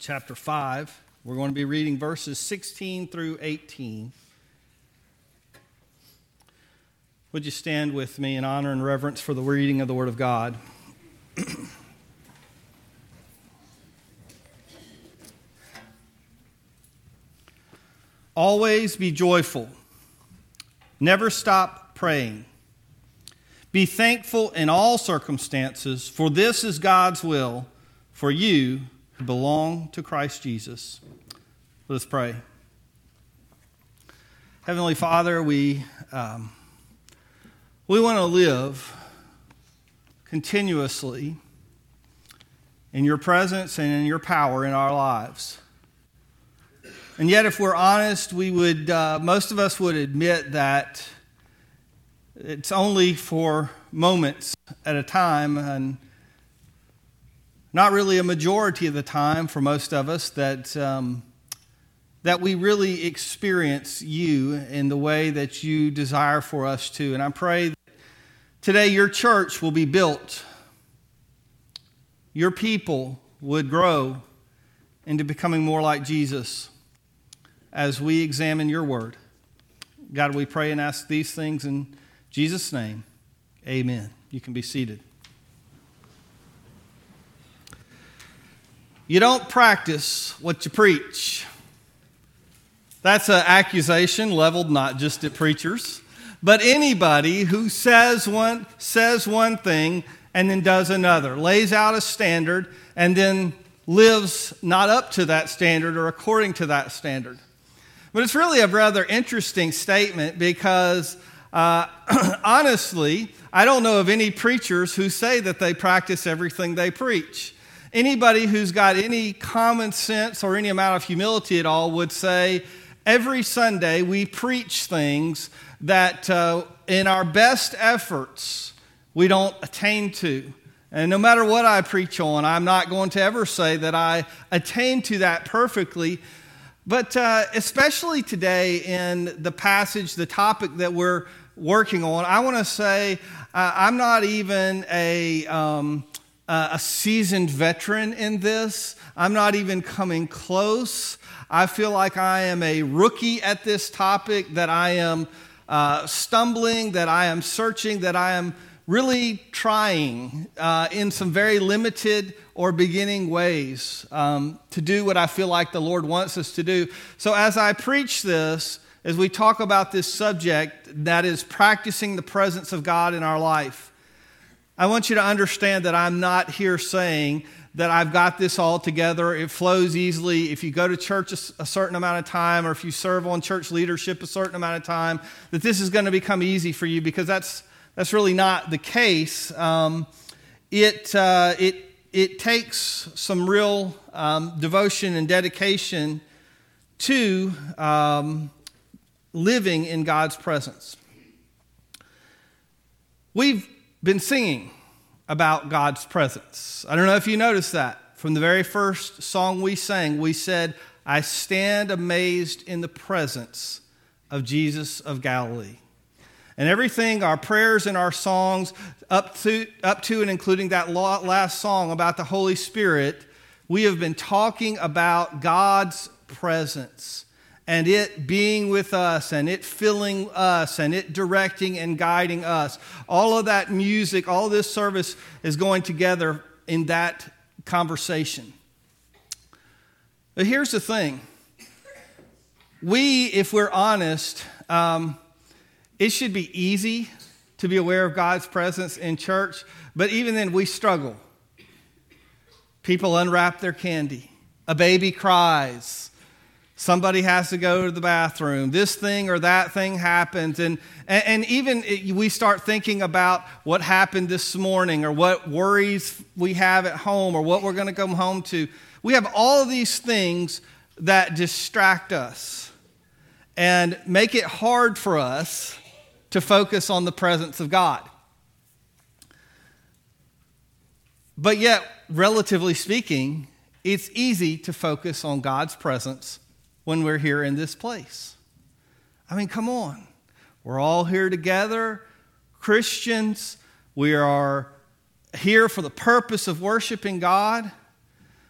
chapter 5. We're going to be reading verses 16 through 18. Would you stand with me in honor and reverence for the reading of the Word of God? Always be joyful. Never stop praying. Be thankful in all circumstances, for this is God's will for you belong to Christ Jesus. Let us pray. Heavenly Father, we, um, we want to live continuously in your presence and in your power in our lives. And yet, if we're honest, we would, uh, most of us would admit that it's only for moments at a time and not really a majority of the time for most of us that, um, that we really experience you in the way that you desire for us to. And I pray that today your church will be built, your people would grow into becoming more like Jesus as we examine your word. God, we pray and ask these things in Jesus' name. Amen. You can be seated. You don't practice what you preach. That's an accusation leveled not just at preachers, but anybody who says one, says one thing and then does another, lays out a standard and then lives not up to that standard or according to that standard. But it's really a rather interesting statement because, uh, honestly, I don't know of any preachers who say that they practice everything they preach. Anybody who's got any common sense or any amount of humility at all would say every Sunday we preach things that, uh, in our best efforts, we don't attain to. And no matter what I preach on, I'm not going to ever say that I attain to that perfectly but uh, especially today in the passage, the topic that we're working on, I want to say uh, I'm not even a, um, a seasoned veteran in this. I'm not even coming close. I feel like I am a rookie at this topic, that I am uh, stumbling, that I am searching, that I am really trying uh, in some very limited or beginning ways um, to do what I feel like the Lord wants us to do. So, as I preach this, as we talk about this subject that is practicing the presence of God in our life, I want you to understand that I'm not here saying that I've got this all together. It flows easily. If you go to church a, certain amount of time, or if you serve on church leadership a certain amount of time, that this is going to become easy for you because that's, that's really not the case. Um, it, uh, it, it takes some real um, devotion and dedication to um, living in God's presence. We've been singing about God's presence. I don't know if you noticed that. From the very first song we sang, we said, I stand amazed in the presence of Jesus of Galilee and everything, our prayers and our songs, up to, up to and including that last song about the Holy Spirit, we have been talking about God's presence and it being with us and it filling us and it directing and guiding us. All of that music, all this service is going together in that conversation. But here's the thing we, if we're honest, um, it should be easy to be aware of God's presence in church, but even then we struggle. People unwrap their candy, a baby cries, somebody has to go to the bathroom, this thing or that thing happens, and, and, even we start thinking about what happened this morning or what worries we have at home or what we're going to come home to. We have all these things that distract us and make it hard for us to focus on the presence of God. But yet, relatively speaking, it's easy to focus on God's presence when we're here in this place. I mean, come on. We're all here together, Christians. We are here for the purpose of worshiping God.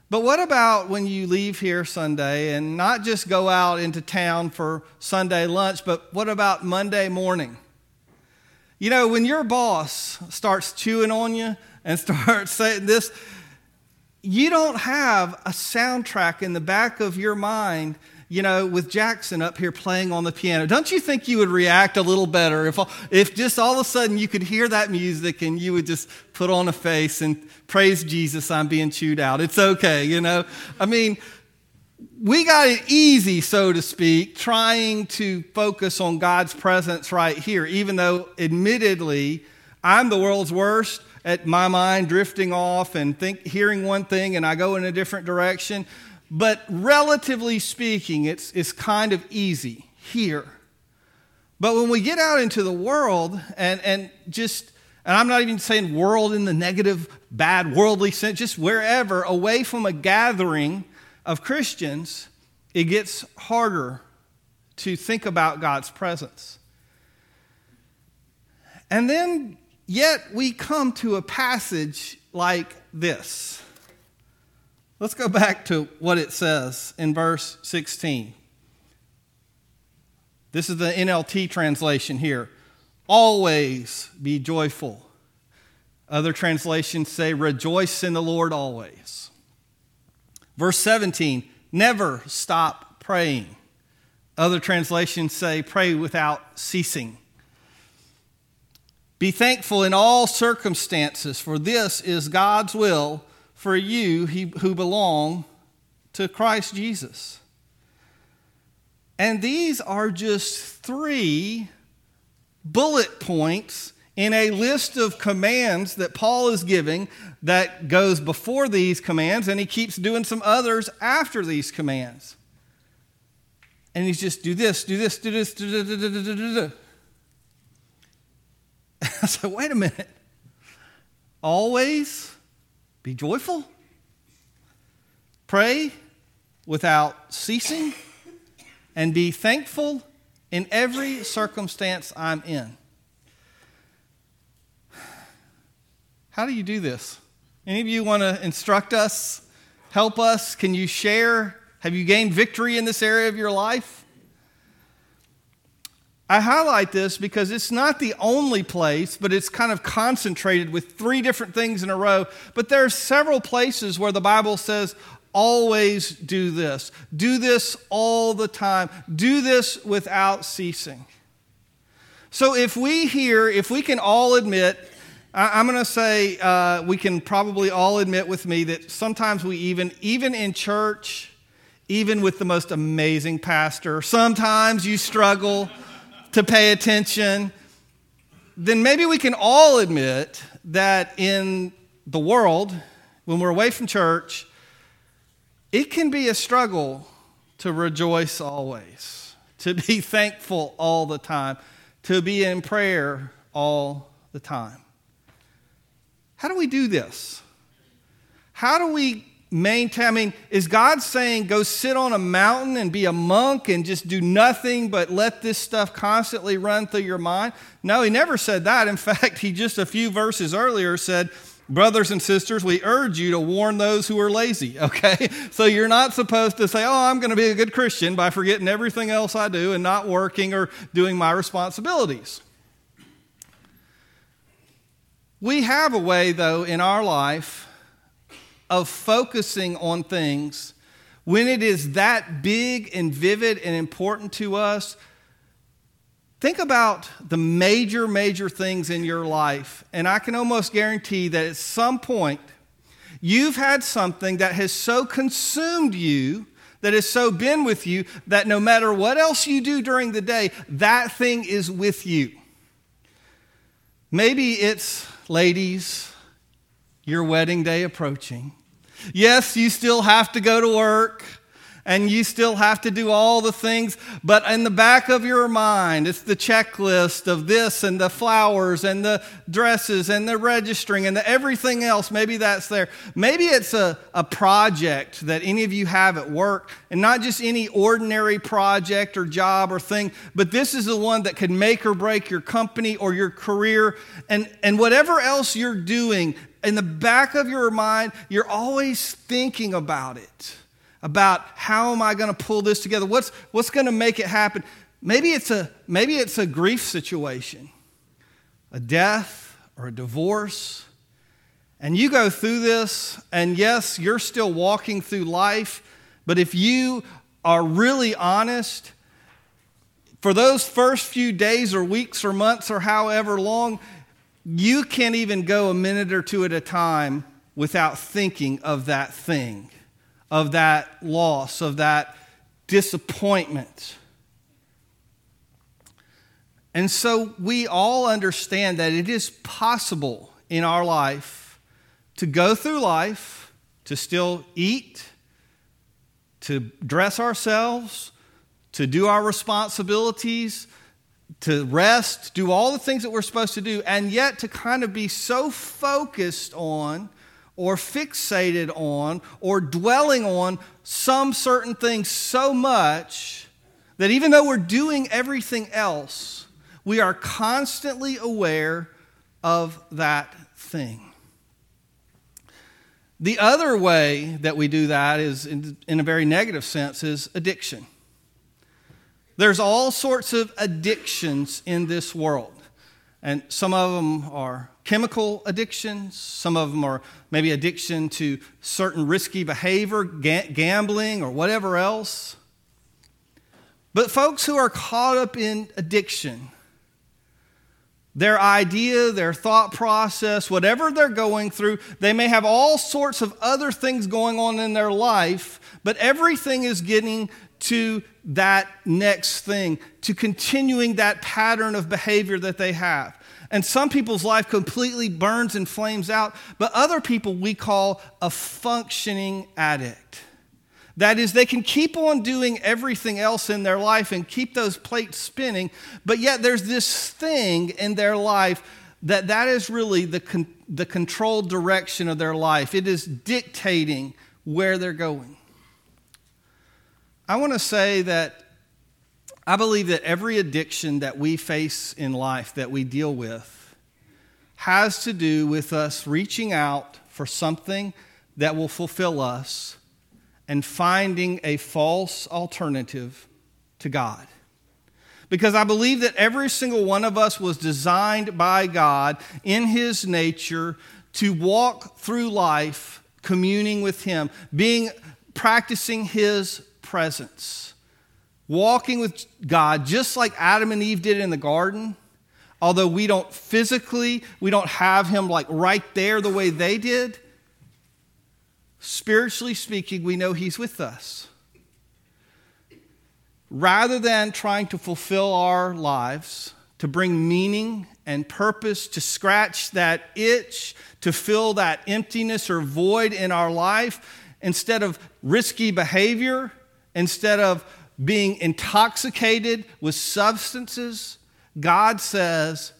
But what about when you leave here Sunday and not just go out into town for Sunday lunch, but what about Monday morning? You know, when your boss starts chewing on you and starts saying this, you don't have a soundtrack in the back of your mind you know, with Jackson up here playing on the piano. Don't you think you would react a little better if, if just all of a sudden you could hear that music and you would just put on a face and praise Jesus, I'm being chewed out. It's okay, you know? I mean, we got it easy, so to speak, trying to focus on God's presence right here, even though admittedly, I'm the world's worst at my mind drifting off and think, hearing one thing and I go in a different direction. But relatively speaking, it's, it's kind of easy here. But when we get out into the world and, and just, and I'm not even saying world in the negative, bad, worldly sense, just wherever, away from a gathering of Christians, it gets harder to think about God's presence. And then, yet, we come to a passage like this. Let's go back to what it says in verse 16. This is the NLT translation here. Always be joyful. Other translations say, rejoice in the Lord always. Verse 17, never stop praying. Other translations say, pray without ceasing. Be thankful in all circumstances, for this is God's will for you who belong to Christ Jesus. And these are just three bullet points in a list of commands that Paul is giving that goes before these commands, and he keeps doing some others after these commands. And he's just do this, do this, do this, do, do, do, do, do, do. so wait a minute. Always be joyful. Pray without ceasing. And be thankful in every circumstance I'm in. How do you do this? Any of you want to instruct us, help us? Can you share? Have you gained victory in this area of your life? I highlight this because it's not the only place, but it's kind of concentrated with three different things in a row. But there are several places where the Bible says, always do this. Do this all the time. Do this without ceasing. So if we here, if we can all admit, I'm going to say uh, we can probably all admit with me that sometimes we even, even in church, even with the most amazing pastor, sometimes you struggle to pay attention, then maybe we can all admit that in the world, when we're away from church, it can be a struggle to rejoice always, to be thankful all the time, to be in prayer all the time. How do we do this? How do we maintain? I mean, is God saying go sit on a mountain and be a monk and just do nothing but let this stuff constantly run through your mind? No, he never said that. In fact, he just a few verses earlier said, Brothers and sisters, we urge you to warn those who are lazy, okay? So you're not supposed to say, oh, I'm going to be a good Christian by forgetting everything else I do and not working or doing my responsibilities. We have a way, though, in our life of focusing on things when it is that big and vivid and important to us. Think about the major, major things in your life, and I can almost guarantee that at some point you've had something that has so consumed you, that has so been with you, that no matter what else you do during the day, that thing is with you. Maybe it's, ladies, your wedding day approaching. Yes, you still have to go to work and you still have to do all the things, but in the back of your mind, it's the checklist of this and the flowers and the dresses and the registering and the everything else. Maybe that's there. Maybe it's a, a project that any of you have at work, and not just any ordinary project or job or thing, but this is the one that could make or break your company or your career. And, and whatever else you're doing, in the back of your mind, you're always thinking about it, about how am I going to pull this together? What's, what's going to make it happen? Maybe it's, a, maybe it's a grief situation, a death or a divorce. And you go through this, and yes, you're still walking through life, but if you are really honest, for those first few days or weeks or months or however long, you can't even go a minute or two at a time without thinking of that thing, of that loss, of that disappointment. And so we all understand that it is possible in our life to go through life, to still eat, to dress ourselves, to do our responsibilities, to rest, do all the things that we're supposed to do, and yet to kind of be so focused on or fixated on or dwelling on some certain thing so much that even though we're doing everything else, we are constantly aware of that thing. The other way that we do that is, in, in a very negative sense, is addiction. There's all sorts of addictions in this world. And some of them are chemical addictions, some of them are maybe addiction to certain risky behavior, ga- gambling, or whatever else. But folks who are caught up in addiction, their idea, their thought process, whatever they're going through, they may have all sorts of other things going on in their life, but everything is getting to that next thing, to continuing that pattern of behavior that they have. And some people's life completely burns and flames out, but other people we call a functioning addict. That is, they can keep on doing everything else in their life and keep those plates spinning, but yet there's this thing in their life that that is really the, con- the controlled direction of their life. It is dictating where they're going. I want to say that I believe that every addiction that we face in life, that we deal with, has to do with us reaching out for something that will fulfill us and finding a false alternative to God. Because I believe that every single one of us was designed by God in His nature to walk through life communing with Him, being practicing His presence. Walking with God, just like Adam and Eve did in the garden, although we don't physically, we don't have him like right there the way they did, spiritually speaking, we know he's with us. Rather than trying to fulfill our lives, to bring meaning and purpose, to scratch that itch, to fill that emptiness or void in our life, instead of risky behavior, Instead of being intoxicated with substances, God says,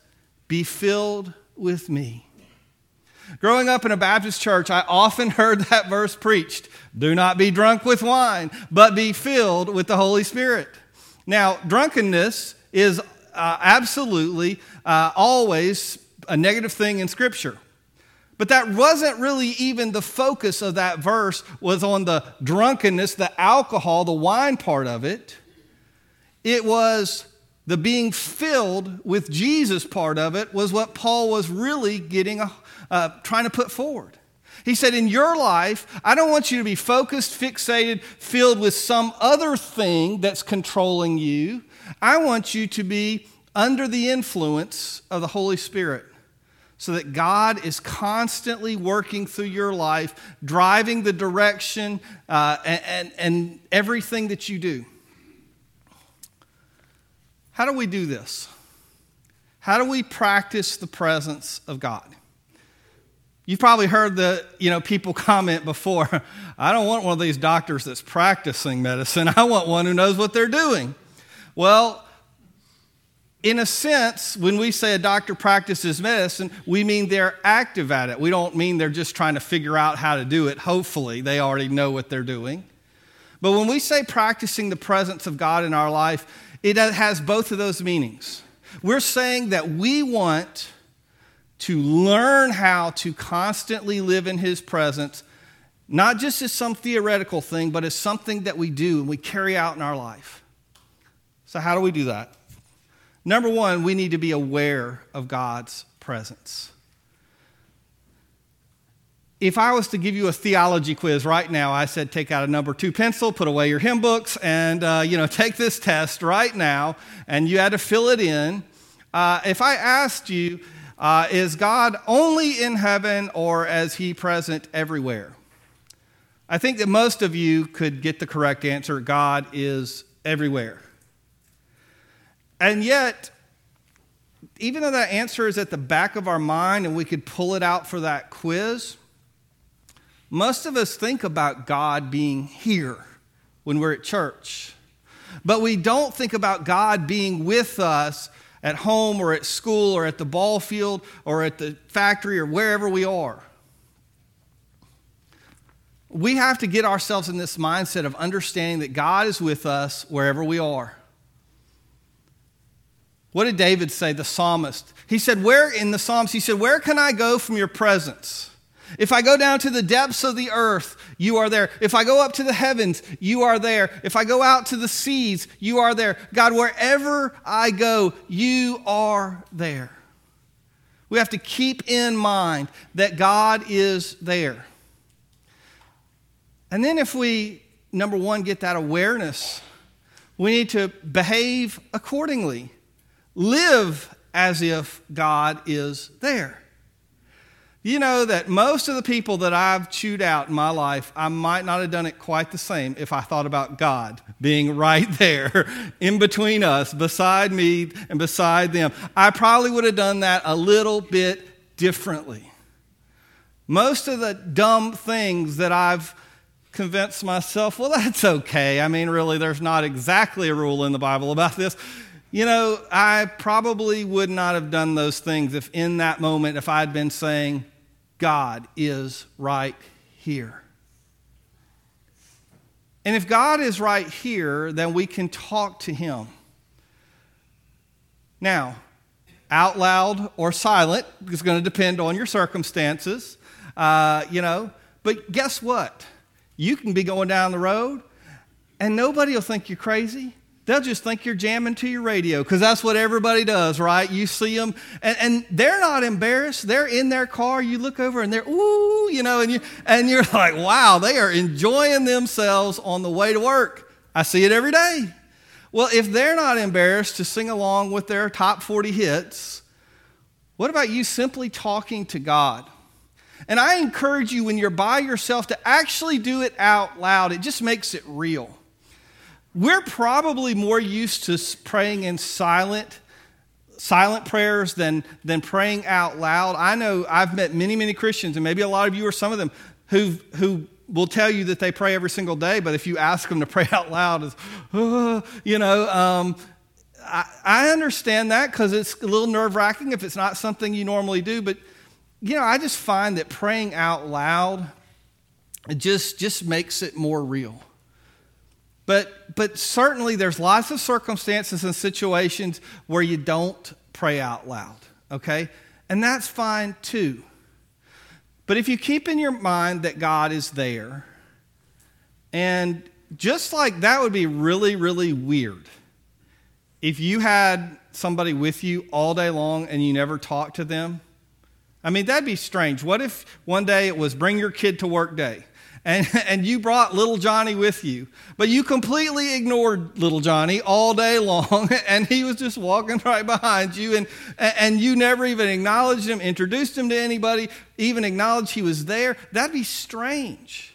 Be filled with me. Growing up in a Baptist church, I often heard that verse preached Do not be drunk with wine, but be filled with the Holy Spirit. Now, drunkenness is uh, absolutely uh, always a negative thing in Scripture. But that wasn't really even the focus of that verse was on the drunkenness, the alcohol, the wine part of it. It was the being filled with Jesus part of it was what Paul was really getting uh, trying to put forward. He said, In your life, I don't want you to be focused, fixated, filled with some other thing that's controlling you. I want you to be under the influence of the Holy Spirit so that God is constantly working through your life, driving the direction uh, and, and, and everything that you do. How do we do this? How do we practice the presence of God? You've probably heard the you know people comment before. I don't want one of these doctors that's practicing medicine. I want one who knows what they're doing. Well, in a sense, when we say a doctor practices medicine, we mean they're active at it. We don't mean they're just trying to figure out how to do it. Hopefully, they already know what they're doing. But when we say practicing the presence of God in our life, it has both of those meanings. We're saying that we want to learn how to constantly live in His presence, not just as some theoretical thing, but as something that we do and we carry out in our life. So, how do we do that? Number one, we need to be aware of God's presence. If I was to give you a theology quiz right now, I said take out a number two pencil, put away your hymn books, and uh, you know take this test right now, and you had to fill it in. Uh, if I asked you, uh, is God only in heaven or is He present everywhere? I think that most of you could get the correct answer. God is everywhere. And yet, even though that answer is at the back of our mind and we could pull it out for that quiz, most of us think about God being here when we're at church. But we don't think about God being with us at home or at school or at the ball field or at the factory or wherever we are. We have to get ourselves in this mindset of understanding that God is with us wherever we are. What did David say, the psalmist? He said, Where in the Psalms, he said, Where can I go from your presence? If I go down to the depths of the earth, you are there. If I go up to the heavens, you are there. If I go out to the seas, you are there. God, wherever I go, you are there. We have to keep in mind that God is there. And then, if we, number one, get that awareness, we need to behave accordingly live as if God is there. You know that most of the people that I've chewed out in my life, I might not have done it quite the same if I thought about God being right there in between us, beside me and beside them. I probably would have done that a little bit differently. Most of the dumb things that I've convinced myself, well, that's okay. I mean, really, there's not exactly a rule in the Bible about this. You know, I probably would not have done those things if in that moment, if I'd been saying, God is right here. And if God is right here, then we can talk to Him. Now, out loud or silent is going to depend on your circumstances, uh, you know. But guess what? You can be going down the road and nobody will think you're crazy. They'll just think you're jamming to your radio because that's what everybody does, right? You see them and, and they're not embarrassed. They're in their car. You look over and they're, ooh, you know, and, you, and you're like, wow, they are enjoying themselves on the way to work. I see it every day. Well, if they're not embarrassed to sing along with their top 40 hits, what about you simply talking to God? And I encourage you when you're by yourself to actually do it out loud. It just makes it real. We're probably more used to praying in silent silent prayers than, than praying out loud. I know I've met many, many Christians, and maybe a lot of you are some of them, who, who will tell you that they pray every single day, but if you ask them to pray out loud, it's, oh, you know, um, I, I understand that because it's a little nerve wracking if it's not something you normally do, but, you know, I just find that praying out loud just, just makes it more real. But, but certainly there's lots of circumstances and situations where you don't pray out loud, okay? And that's fine too. But if you keep in your mind that God is there, and just like that would be really, really weird if you had somebody with you all day long and you never talked to them. I mean, that'd be strange. What if one day it was bring your kid to work day? And, and you brought little Johnny with you, but you completely ignored little Johnny all day long, and he was just walking right behind you, and, and you never even acknowledged him, introduced him to anybody, even acknowledged he was there, that'd be strange.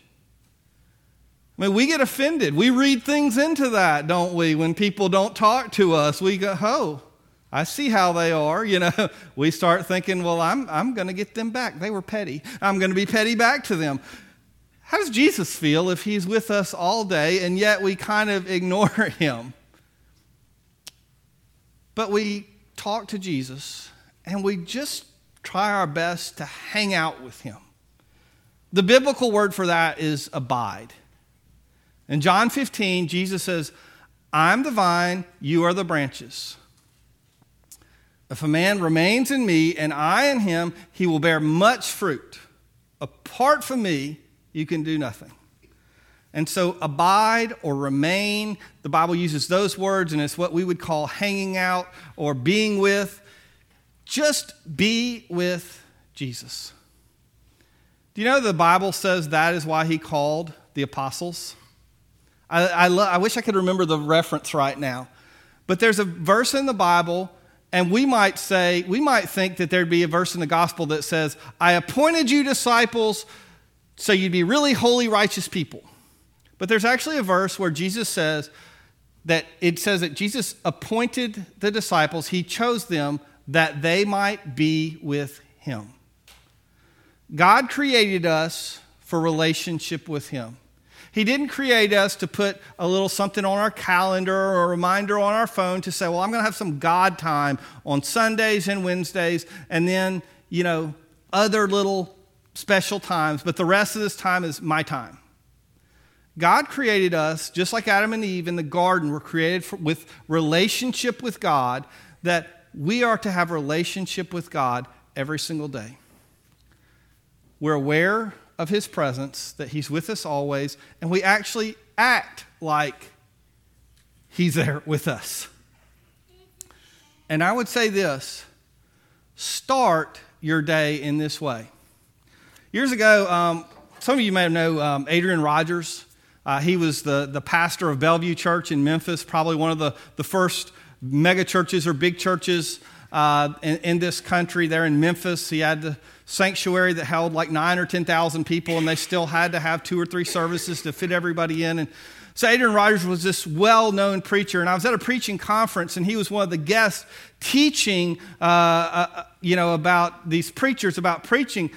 I mean, we get offended. We read things into that, don't we? When people don't talk to us, we go, oh, I see how they are. You know, we start thinking, well, I'm, I'm going to get them back. They were petty. I'm going to be petty back to them. How does Jesus feel if he's with us all day and yet we kind of ignore him? But we talk to Jesus and we just try our best to hang out with him. The biblical word for that is abide. In John 15, Jesus says, I'm the vine, you are the branches. If a man remains in me and I in him, he will bear much fruit. Apart from me, you can do nothing. And so, abide or remain, the Bible uses those words, and it's what we would call hanging out or being with. Just be with Jesus. Do you know the Bible says that is why he called the apostles? I, I, lo- I wish I could remember the reference right now. But there's a verse in the Bible, and we might say, we might think that there'd be a verse in the gospel that says, I appointed you disciples so you'd be really holy, righteous people. But there's actually a verse where Jesus says that it says that Jesus appointed the disciples, he chose them that they might be with him. God created us for relationship with him. He didn't create us to put a little something on our calendar or a reminder on our phone to say, well, I'm going to have some God time on Sundays and Wednesdays, and then, you know, other little special times, but the rest of this time is my time. God created us, just like Adam and Eve in the garden were created for, with relationship with God, that we are to have relationship with God every single day. We're aware of his presence, that he's with us always, and we actually act like he's there with us. And I would say this start your day in this way. Years ago, um, some of you may know um, Adrian Rogers. Uh, he was the, the pastor of Bellevue Church in Memphis, probably one of the, the first mega churches or big churches uh, in, in, this country there in Memphis. He had the sanctuary that held like nine or 10,000 people, and they still had to have two or three services to fit everybody in. And so Adrian Rogers was this well known preacher, and I was at a preaching conference, and he was one of the guests teaching, uh, uh, you know, about these preachers, about preaching.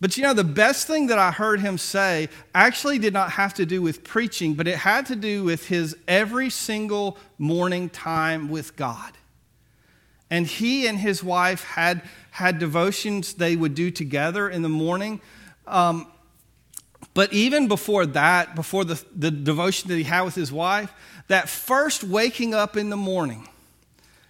But you know, the best thing that I heard him say actually did not have to do with preaching, but it had to do with his every single morning time with God. And he and his wife had, had devotions they would do together in the morning. Um, but even before that, before the, the devotion that he had with his wife, that first waking up in the morning,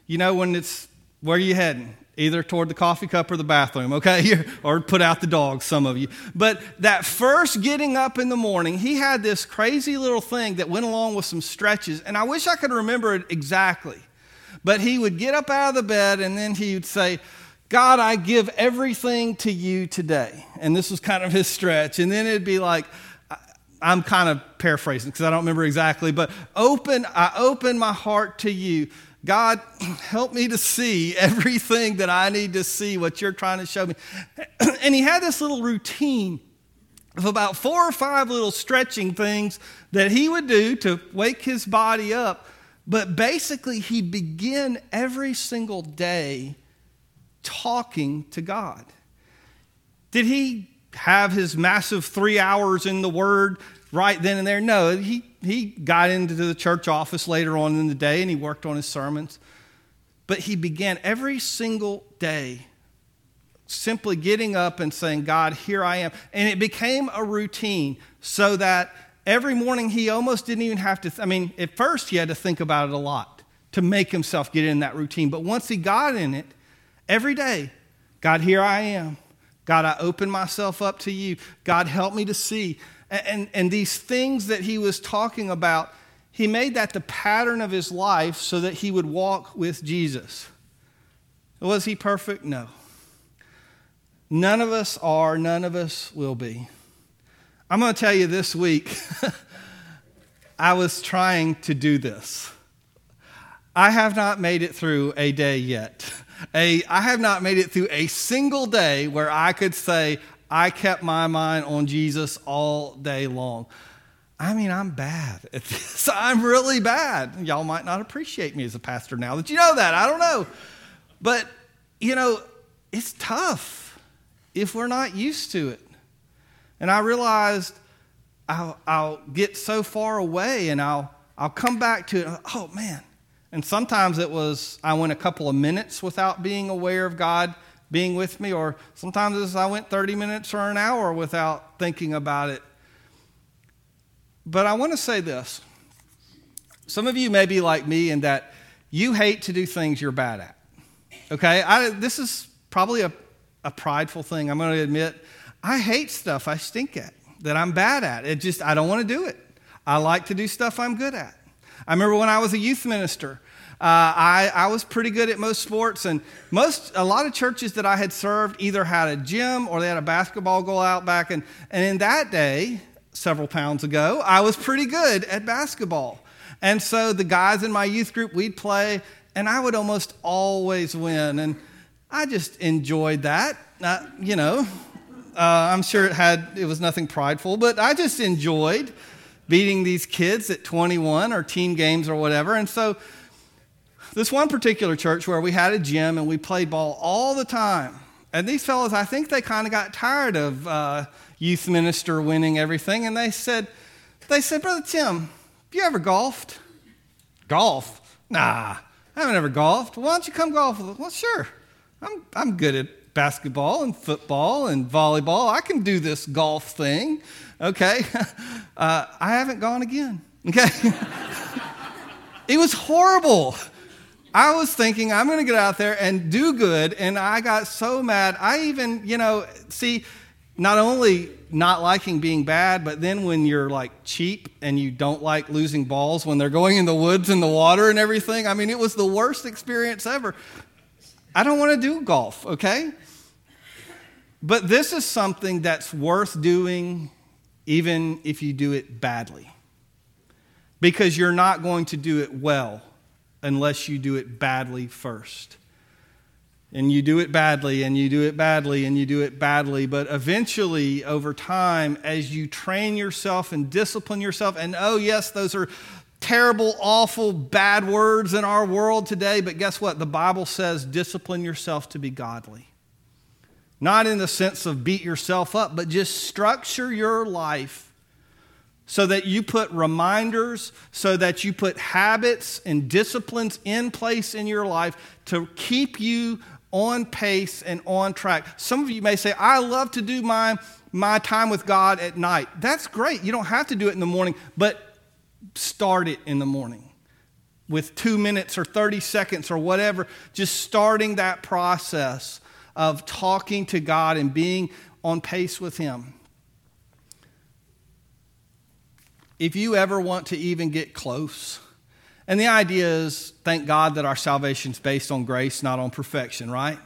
you know, when it's, where are you heading? Either toward the coffee cup or the bathroom, okay? or put out the dog, some of you. But that first getting up in the morning, he had this crazy little thing that went along with some stretches, and I wish I could remember it exactly. But he would get up out of the bed and then he would say, God, I give everything to you today. And this was kind of his stretch. And then it'd be like, I'm kind of paraphrasing because I don't remember exactly, but open, I open my heart to you. God, help me to see everything that I need to see, what you're trying to show me. And he had this little routine of about four or five little stretching things that he would do to wake his body up but basically, he'd begin every single day talking to God. Did he have his massive three hours in the Word right then and there? No, he, he got into the church office later on in the day and he worked on his sermons. But he began every single day simply getting up and saying, God, here I am. And it became a routine so that every morning he almost didn't even have to, th- I mean, at first he had to think about it a lot to make himself get in that routine. But once he got in it, every day, God, here I am. God, I open myself up to you. God, help me to see. And, and, these things that he was talking about, he made that the pattern of his life so that he would walk with Jesus. Was he perfect? No. None of us are, none of us will be. I'm going to tell you this week, I was trying to do this. I have not made it through a day yet. A, I have not made it through a single day where I could say, I kept my mind on Jesus all day long. I mean, I'm bad at this. I'm really bad. Y'all might not appreciate me as a pastor now that you know that. I don't know. But, you know, it's tough if we're not used to it. And I realized I'll, I'll get so far away and I'll, I'll come back to it. Oh, man. And sometimes it was I went a couple of minutes without being aware of God being with me, or sometimes I went 30 minutes or an hour without thinking about it. But I want to say this. Some of you may be like me in that you hate to do things you're bad at. Okay? I, this is probably a, a prideful thing. I'm going to admit I hate stuff I stink at, that I'm bad at. It just, I don't want to do it. I like to do stuff I'm good at. I remember when I was a youth minister, uh, I, I was pretty good at most sports, and most a lot of churches that I had served either had a gym or they had a basketball goal out back. And, and in that day, several pounds ago, I was pretty good at basketball. And so the guys in my youth group, we'd play, and I would almost always win. And I just enjoyed that. Uh, you know, uh, I'm sure it had it was nothing prideful, but I just enjoyed beating these kids at 21 or team games or whatever. And so this one particular church where we had a gym and we played ball all the time. And these fellows, I think they kind of got tired of uh, youth minister winning everything. And they said, they said, Brother Tim, have you ever golfed? Golf? Nah, I haven't ever golfed. Why don't you come golf with us? Well, sure. I'm, I'm good at basketball and football and volleyball. I can do this golf thing. Okay. Uh, I haven't gone again. Okay. it was horrible. I was thinking I'm going to get out there and do good, and I got so mad. I even, you know, see, not only not liking being bad, but then when you're like cheap and you don't like losing balls when they're going in the woods and the water and everything. I mean, it was the worst experience ever. I don't want to do golf, okay? But this is something that's worth doing even if you do it badly. Because you're not going to do it well unless you do it badly first. And you do it badly, and you do it badly, and you do it badly. But eventually, over time, as you train yourself and discipline yourself, and oh, yes, those are terrible, awful, bad words in our world today, but guess what? The Bible says discipline yourself to be godly. Not in the sense of beat yourself up, but just structure your life so that you put reminders, so that you put habits and disciplines in place in your life to keep you on pace and on track. Some of you may say, I love to do my, my time with God at night. That's great. You don't have to do it in the morning, but start it in the morning with two minutes or 30 seconds or whatever, just starting that process of talking to God and being on pace with Him. If you ever want to even get close, and the idea is, thank God that our salvation is based on grace, not on perfection, right?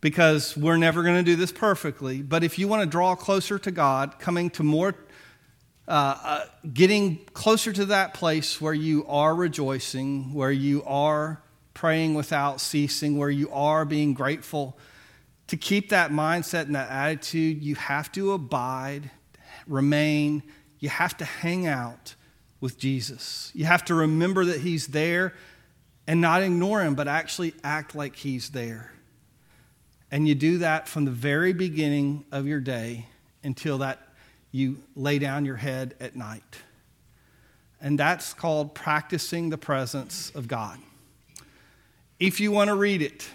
Because we're never going to do this perfectly. But if you want to draw closer to God, coming to more, uh, uh, getting closer to that place where you are rejoicing, where you are praying without ceasing, where you are being grateful, to keep that mindset and that attitude, you have to abide, remain, you have to hang out with Jesus. You have to remember that He's there and not ignore Him, but actually act like He's there. And you do that from the very beginning of your day until that you lay down your head at night. And that's called practicing the presence of God. If you want to read it,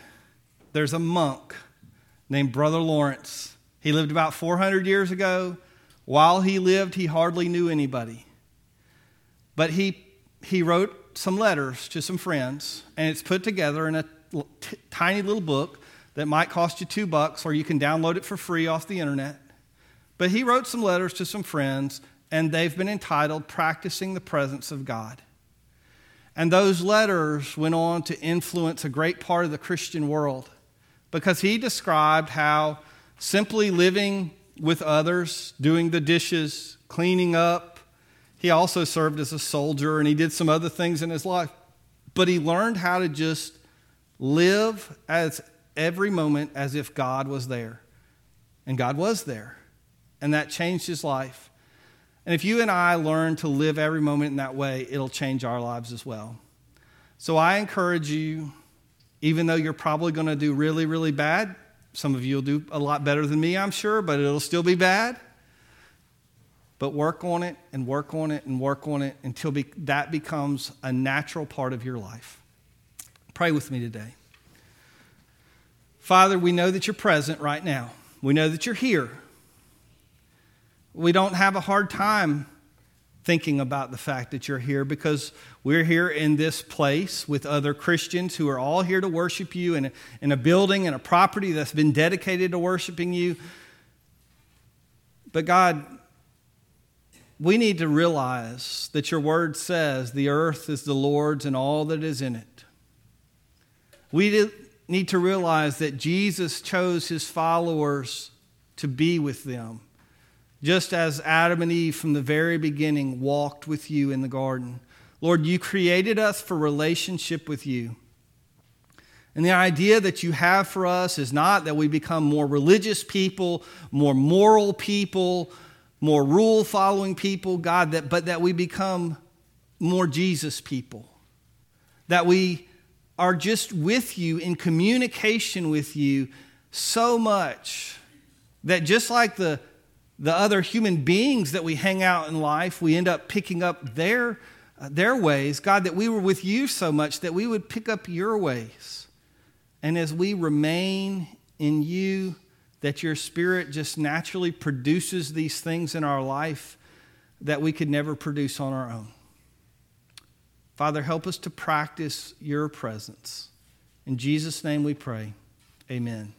there's a monk named Brother Lawrence. He lived about 400 years ago. While he lived, he hardly knew anybody. But he, he wrote some letters to some friends, and it's put together in a t- tiny little book that might cost you two bucks, or you can download it for free off the internet. But he wrote some letters to some friends, and they've been entitled Practicing the Presence of God. And those letters went on to influence a great part of the Christian world because he described how simply living with others, doing the dishes, cleaning up. He also served as a soldier and he did some other things in his life. But he learned how to just live as every moment as if God was there. And God was there. And that changed his life. And if you and I learn to live every moment in that way, it'll change our lives as well. So I encourage you, even though you're probably going to do really, really bad, some of you will do a lot better than me, I'm sure, but it'll still be bad. But work on it and work on it and work on it until be, that becomes a natural part of your life. Pray with me today. Father, we know that you're present right now. We know that you're here. We don't have a hard time thinking about the fact that you're here because we're here in this place with other Christians who are all here to worship you in a, in a building and a property that's been dedicated to worshiping you. But God, we need to realize that your word says the earth is the Lord's and all that is in it. We need to realize that Jesus chose his followers to be with them just as Adam and Eve from the very beginning walked with you in the garden. Lord, you created us for relationship with you. And the idea that you have for us is not that we become more religious people, more moral people, more rule following people, God, that, but that we become more Jesus people. That we are just with you in communication with you so much that just like the the other human beings that we hang out in life, we end up picking up their, uh, their ways. God, that we were with you so much that we would pick up your ways. And as we remain in you, that your spirit just naturally produces these things in our life that we could never produce on our own. Father, help us to practice your presence. In Jesus' name we pray. Amen.